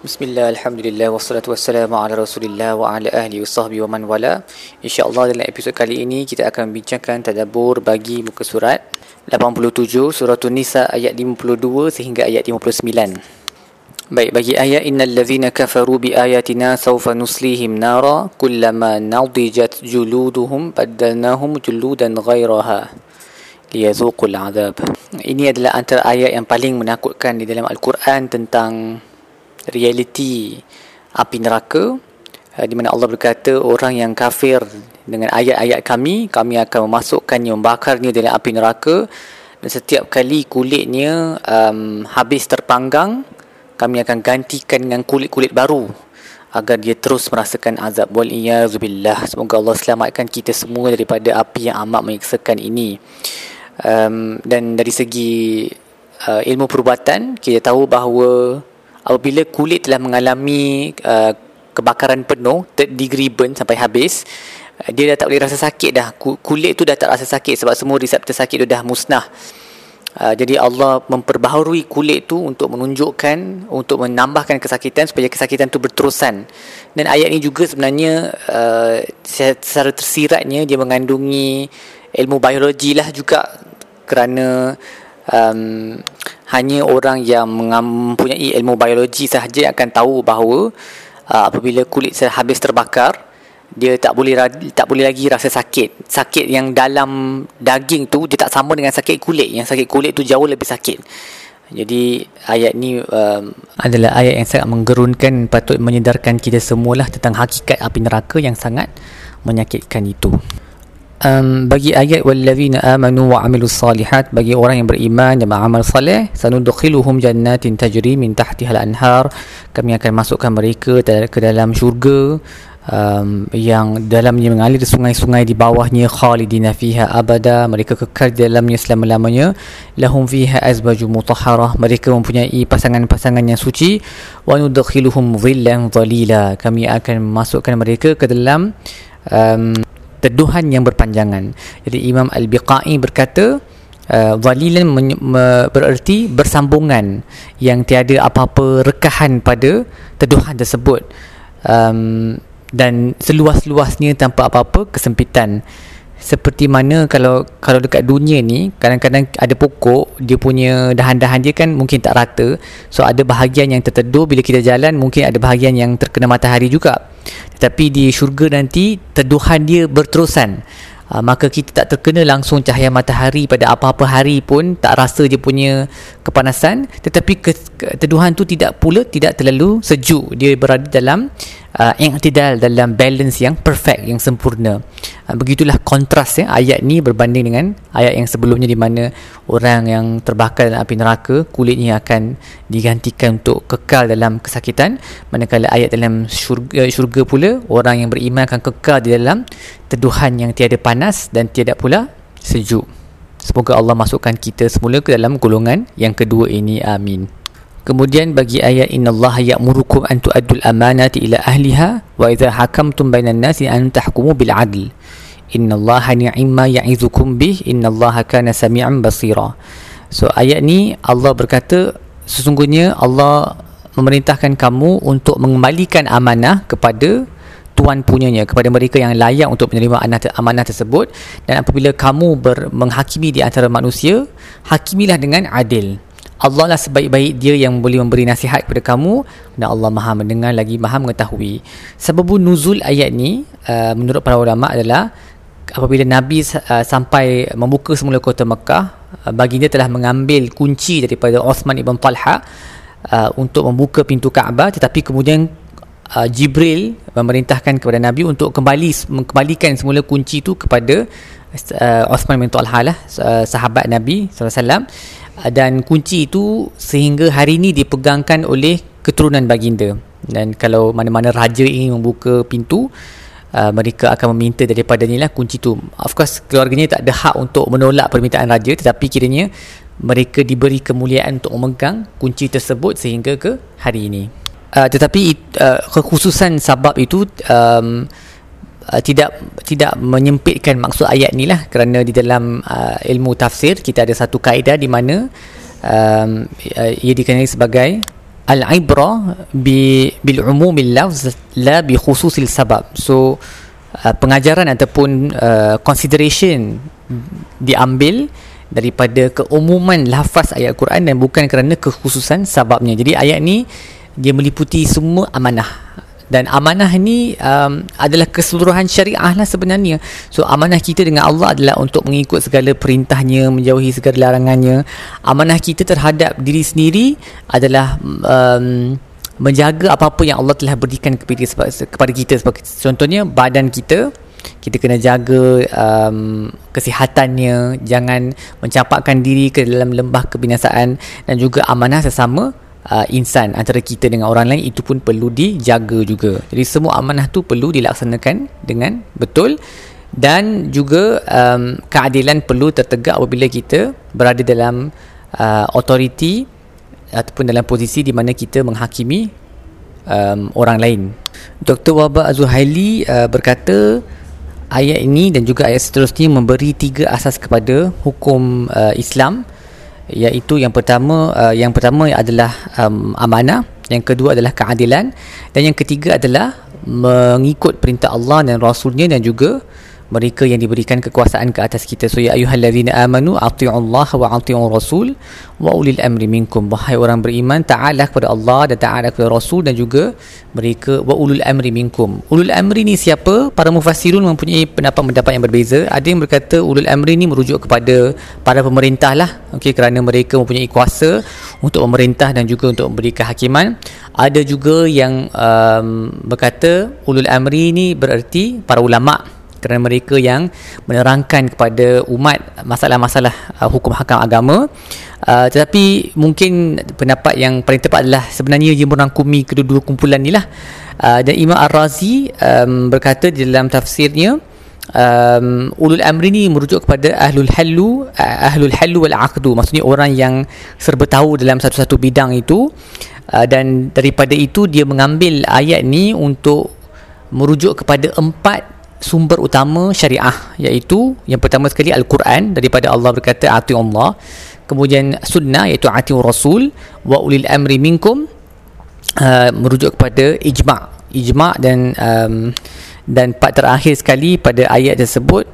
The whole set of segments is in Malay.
Bismillah, Alhamdulillah, wassalatu wassalamu ala rasulillah wa ala ahli wa sahbihi wa man wala. InsyaAllah dalam episod kali ini kita akan membincangkan tadabur bagi muka surat 87 surah Nisa ayat 52 sehingga ayat 59 Baik, bagi ayat Innal ladhina kafaru bi ayatina sawfa nuslihim nara kullama nadijat juluduhum baddalnahum juludan ghairaha liyazuqul azab Ini adalah antara ayat yang paling menakutkan di dalam Al-Quran tentang realiti api neraka uh, di mana Allah berkata orang yang kafir dengan ayat-ayat kami kami akan memasukkannya membakarnya dalam api neraka. Dan setiap kali kulitnya um, habis terpanggang kami akan gantikan dengan kulit-kulit baru agar dia terus merasakan azab. Wal iyazubillah semoga Allah selamatkan kita semua daripada api yang amat menyiksakan ini. Um, dan dari segi uh, ilmu perubatan kita tahu bahawa apabila kulit telah mengalami uh, kebakaran penuh third degree burn sampai habis uh, dia dah tak boleh rasa sakit dah. Kulit tu dah tak rasa sakit sebab semua reseptor sakit tu dah musnah. Uh, jadi Allah memperbaharui kulit tu untuk menunjukkan untuk menambahkan kesakitan supaya kesakitan tu berterusan. Dan ayat ini juga sebenarnya uh, secara tersiratnya dia mengandungi ilmu biologi lah juga kerana um, hanya orang yang mempunyai ilmu biologi sahaja akan tahu bahawa uh, apabila kulit habis terbakar dia tak boleh tak boleh lagi rasa sakit. Sakit yang dalam daging tu dia tak sama dengan sakit kulit. Yang sakit kulit tu jauh lebih sakit. Jadi ayat ni um, adalah ayat yang sangat menggerunkan patut menyedarkan kita semualah tentang hakikat api neraka yang sangat menyakitkan itu um, bagi ayat wallazina amanu wa amilus salihat bagi orang yang beriman dan beramal saleh sanudkhiluhum jannatin tajri min tahtiha al-anhar kami akan masukkan mereka ke dalam syurga um, yang dalamnya mengalir sungai-sungai di bawahnya khalidina fiha abada. Mereka kekal di dalamnya selama-lamanya. Lahum fiha azbaju mutahharah. Mereka mempunyai pasangan-pasangan yang suci. Wa nudkhiluhum dhillan dhalila. Kami akan masukkan mereka ke dalam um, teduhan yang berpanjangan. Jadi Imam Al-Biqai berkata uh, zalilan bererti bersambungan yang tiada apa-apa rekahan pada teduhan tersebut. Um, dan seluas-luasnya tanpa apa-apa kesempitan seperti mana kalau kalau dekat dunia ni kadang-kadang ada pokok dia punya dahan-dahan dia kan mungkin tak rata. So ada bahagian yang terteduh bila kita jalan mungkin ada bahagian yang terkena matahari juga. Tetapi di syurga nanti teduhan dia berterusan. Uh, maka kita tak terkena langsung cahaya matahari pada apa-apa hari pun tak rasa dia punya kepanasan. Tetapi keteduhan tu tidak pula tidak terlalu sejuk. Dia berada dalam uh, i'tidal dalam balance yang perfect yang sempurna. Uh, begitulah kontras ya ayat ni berbanding dengan ayat yang sebelumnya di mana orang yang terbakar dalam api neraka kulitnya akan digantikan untuk kekal dalam kesakitan. Manakala ayat dalam syurga, syurga pula orang yang beriman akan kekal di dalam teduhan yang tiada panas dan tiada pula sejuk. Semoga Allah masukkan kita semula ke dalam golongan yang kedua ini. Amin Kemudian bagi ayat innallaha ya'murukum an tu'addul amanati ila ahliha wa idza hakamtum bainan nasi an tahkumu bil 'adl. Innallaha ni'ma ya'izukum bih innallaha kana sami'an basira. So ayat ni Allah berkata sesungguhnya Allah memerintahkan kamu untuk mengembalikan amanah kepada tuan punyanya kepada mereka yang layak untuk menerima amanah tersebut dan apabila kamu ber, menghakimi di antara manusia hakimilah dengan adil Allah lah sebaik-baik dia yang boleh memberi nasihat kepada kamu. Dan Allah maha mendengar lagi maha mengetahui. Sebab nuzul ayat ni uh, menurut para ulama adalah apabila Nabi uh, sampai membuka semula kota Mekah uh, baginda telah mengambil kunci daripada Osman ibn Talha uh, untuk membuka pintu Kaabah. Tetapi kemudian uh, Jibril memerintahkan kepada Nabi untuk kembali mengembalikan semula kunci itu kepada uh, Osman bin Talha lah uh, sahabat Nabi wasallam. Dan kunci itu sehingga hari ini dipegangkan oleh keturunan baginda. Dan kalau mana-mana raja ingin membuka pintu uh, mereka akan meminta daripada ni lah kunci tu of course keluarganya tak ada hak untuk menolak permintaan raja tetapi kiranya mereka diberi kemuliaan untuk memegang kunci tersebut sehingga ke hari ini. Uh, tetapi uh, kekhususan sabab itu um, uh, tidak tidak menyempitkan maksud ayat ni lah kerana di dalam uh, ilmu tafsir kita ada satu kaedah di mana um, uh, ia dikenali sebagai al-ibrah bi bil umumil lafz la bi khususil sabab. So uh, pengajaran ataupun uh, consideration diambil daripada keumuman lafaz ayat Quran dan bukan kerana kekhususan sebabnya jadi ayat ni dia meliputi semua amanah dan amanah ni um, adalah keseluruhan syariah lah sebenarnya. So amanah kita dengan Allah adalah untuk mengikut segala perintahnya menjauhi segala larangannya. Amanah kita terhadap diri sendiri adalah um, menjaga apa-apa yang Allah telah berikan kepada, kepada kita. Sebagai contohnya badan kita kita kena jaga um, kesihatannya jangan mencampakkan diri ke dalam lembah kebinasaan. Dan juga amanah sesama uh, insan antara kita dengan orang lain itu pun perlu dijaga juga. Jadi semua amanah tu perlu dilaksanakan dengan betul dan juga um, keadilan perlu tertegak apabila kita berada dalam uh, authority ataupun dalam posisi di mana kita menghakimi um, orang lain. Dr. Wabak Azulhaili uh, berkata ayat ini dan juga ayat seterusnya memberi tiga asas kepada hukum uh, Islam iaitu yang pertama uh, yang pertama adalah um, amanah yang kedua adalah keadilan dan yang ketiga adalah mengikut perintah Allah dan rasulnya dan juga mereka yang diberikan kekuasaan ke atas kita. So ya ayyuhallazina amanu atiullaha wa atiur rasul wa ulil amri minkum. Wahai orang beriman taatlah kepada Allah dan taatlah kepada rasul dan juga mereka wa ulul amri minkum. Ulul amri ni siapa? Para mufassirun mempunyai pendapat-pendapat yang berbeza. Ada yang berkata ulul amri ni merujuk kepada para pemerintah lah. Okey kerana mereka mempunyai kuasa untuk memerintah dan juga untuk memberi kehakiman. Ada juga yang um, berkata ulul amri ni bererti para ulama' kerana mereka yang menerangkan kepada umat masalah-masalah uh, hukum hakam agama. Uh, tetapi mungkin pendapat yang paling tepat adalah sebenarnya dia merangkumi kedua-dua kumpulan ni lah. Uh, dan Imam Ar-Razi um, berkata dalam tafsirnya um, ulul amri ni merujuk kepada ahlul halu uh, ahlul halu wal aqdu. Maksudnya orang yang serba tahu dalam satu-satu bidang itu. Uh, dan daripada itu dia mengambil ayat ni untuk merujuk kepada empat sumber utama syariah iaitu yang pertama sekali Al-Quran daripada Allah berkata ati Allah. Kemudian sunnah iaitu ati Rasul. Wa ulil amri minkum. Uh, merujuk kepada ijma' ijma' dan um, dan part terakhir sekali pada ayat tersebut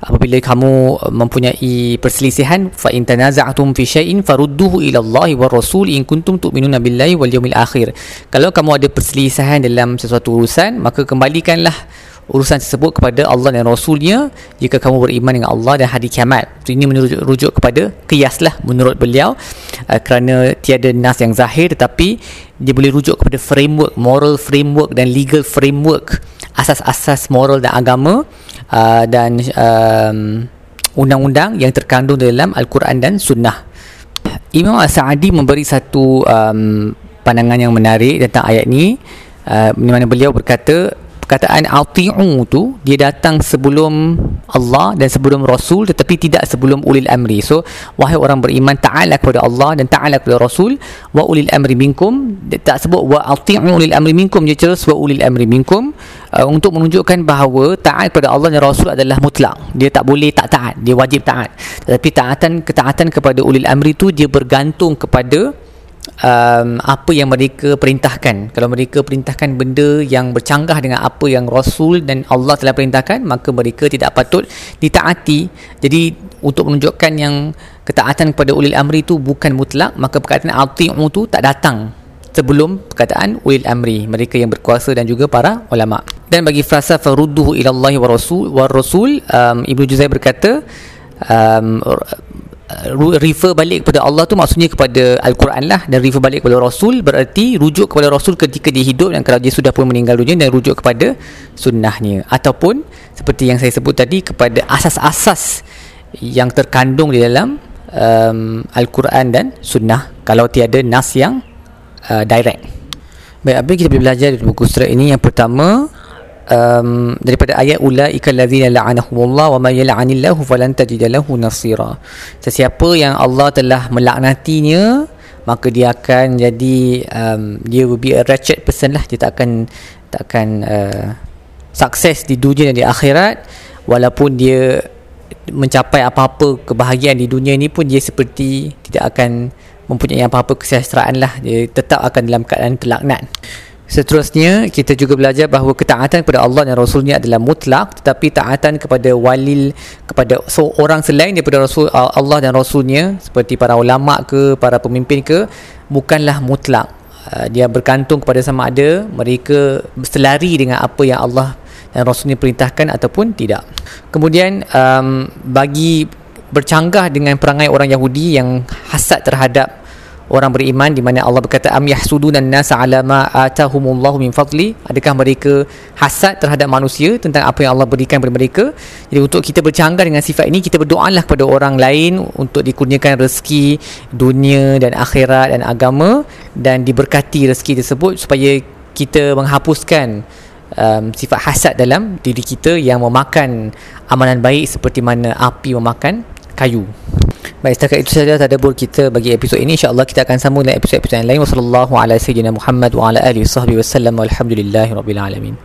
apabila kamu mempunyai perselisihan fa in tanaza'tum fi syai'in farudduhu ila Allah wa Rasul in kuntum tu'minuna billahi wal yawmil akhir. Kalau kamu ada perselisihan dalam sesuatu urusan maka kembalikanlah urusan tersebut kepada Allah dan Rasulnya jika kamu beriman dengan Allah dan hari kiamat. Ini merujuk rujuk kepada kias lah menurut beliau uh, kerana tiada nas yang zahir tetapi dia boleh rujuk kepada framework moral framework dan legal framework asas-asas moral dan agama uh, dan um, undang-undang yang terkandung dalam Al-Quran dan Sunnah. Imam As-Sa'adi memberi satu um, pandangan yang menarik tentang ayat ini uh, di mana beliau berkata perkataan ati'u tu dia datang sebelum Allah dan sebelum Rasul tetapi tidak sebelum ulil amri. So wahai orang beriman ta'ala kepada Allah dan ta'ala kepada Rasul wa ulil amri minkum dia tak sebut wa ati'u ulil amri minkum dia terus wa ulil amri minkum uh, untuk menunjukkan bahawa taat kepada Allah dan Rasul adalah mutlak. Dia tak boleh tak taat dia wajib taat. Tetapi taatan ketaatan kepada ulil amri tu dia bergantung kepada um, apa yang mereka perintahkan. Kalau mereka perintahkan benda yang bercanggah dengan apa yang Rasul dan Allah telah perintahkan maka mereka tidak patut ditaati. Jadi untuk menunjukkan yang ketaatan kepada ulil amri itu bukan mutlak maka perkataan ati'u tu tak datang sebelum perkataan ulil amri mereka yang berkuasa dan juga para ulama. Dan bagi frasa farudduhu ila Allah wa rasul wa rasul um, Ibnu Juzai berkata um, refer balik kepada Allah tu maksudnya kepada Al-Quran lah dan refer balik kepada Rasul berarti rujuk kepada Rasul ketika dia hidup dan kalau dia sudah pun meninggal dunia dan rujuk kepada sunnahnya. Ataupun seperti yang saya sebut tadi kepada asas-asas yang terkandung di dalam um, Al-Quran dan sunnah kalau tiada nas yang uh, direct. Baik apa kita boleh belajar dari buku surat ini? Yang pertama um, daripada ayat ulaika allazina la'anahumullah wa may yal'anillahu falan tajida lahu nasira. Sesiapa yang Allah telah melaknatinya maka dia akan jadi um, dia will be a wretched person lah. Dia tak akan tak akan uh, sukses di dunia dan di akhirat. Walaupun dia mencapai apa-apa kebahagiaan di dunia ini pun dia seperti tidak akan mempunyai apa-apa kesejahteraan lah. Dia tetap akan dalam keadaan terlaknat Seterusnya kita juga belajar bahawa ketaatan kepada Allah dan Rasulnya adalah mutlak tetapi taatan kepada walil kepada seorang selain daripada Rasul Allah dan Rasulnya seperti para ulama ke para pemimpin ke bukanlah mutlak. Uh, dia bergantung kepada sama ada mereka selari dengan apa yang Allah dan Rasulnya perintahkan ataupun tidak. Kemudian um, bagi bercanggah dengan perangai orang Yahudi yang hasad terhadap orang beriman di mana Allah berkata am yahsudunan nasa ala ma atahumullahu min fadli? Adakah mereka hasad terhadap manusia tentang apa yang Allah berikan kepada mereka? Jadi untuk kita bercanggah dengan sifat ini kita berdoalah kepada orang lain untuk dikurniakan rezeki dunia dan akhirat dan agama dan diberkati rezeki tersebut supaya kita menghapuskan um, sifat hasad dalam diri kita yang memakan amalan baik seperti mana api memakan kayu Baik, setakat itu saja tadabbur kita bagi episod ini. InsyaAllah kita akan sambung dengan episod-episod yang lain. Wassalamualaikum warahmatullahi wabarakatuh. Muhammad wa ala alihi sahbihi wa sallam. Walhamdulillahi rabbil alamin.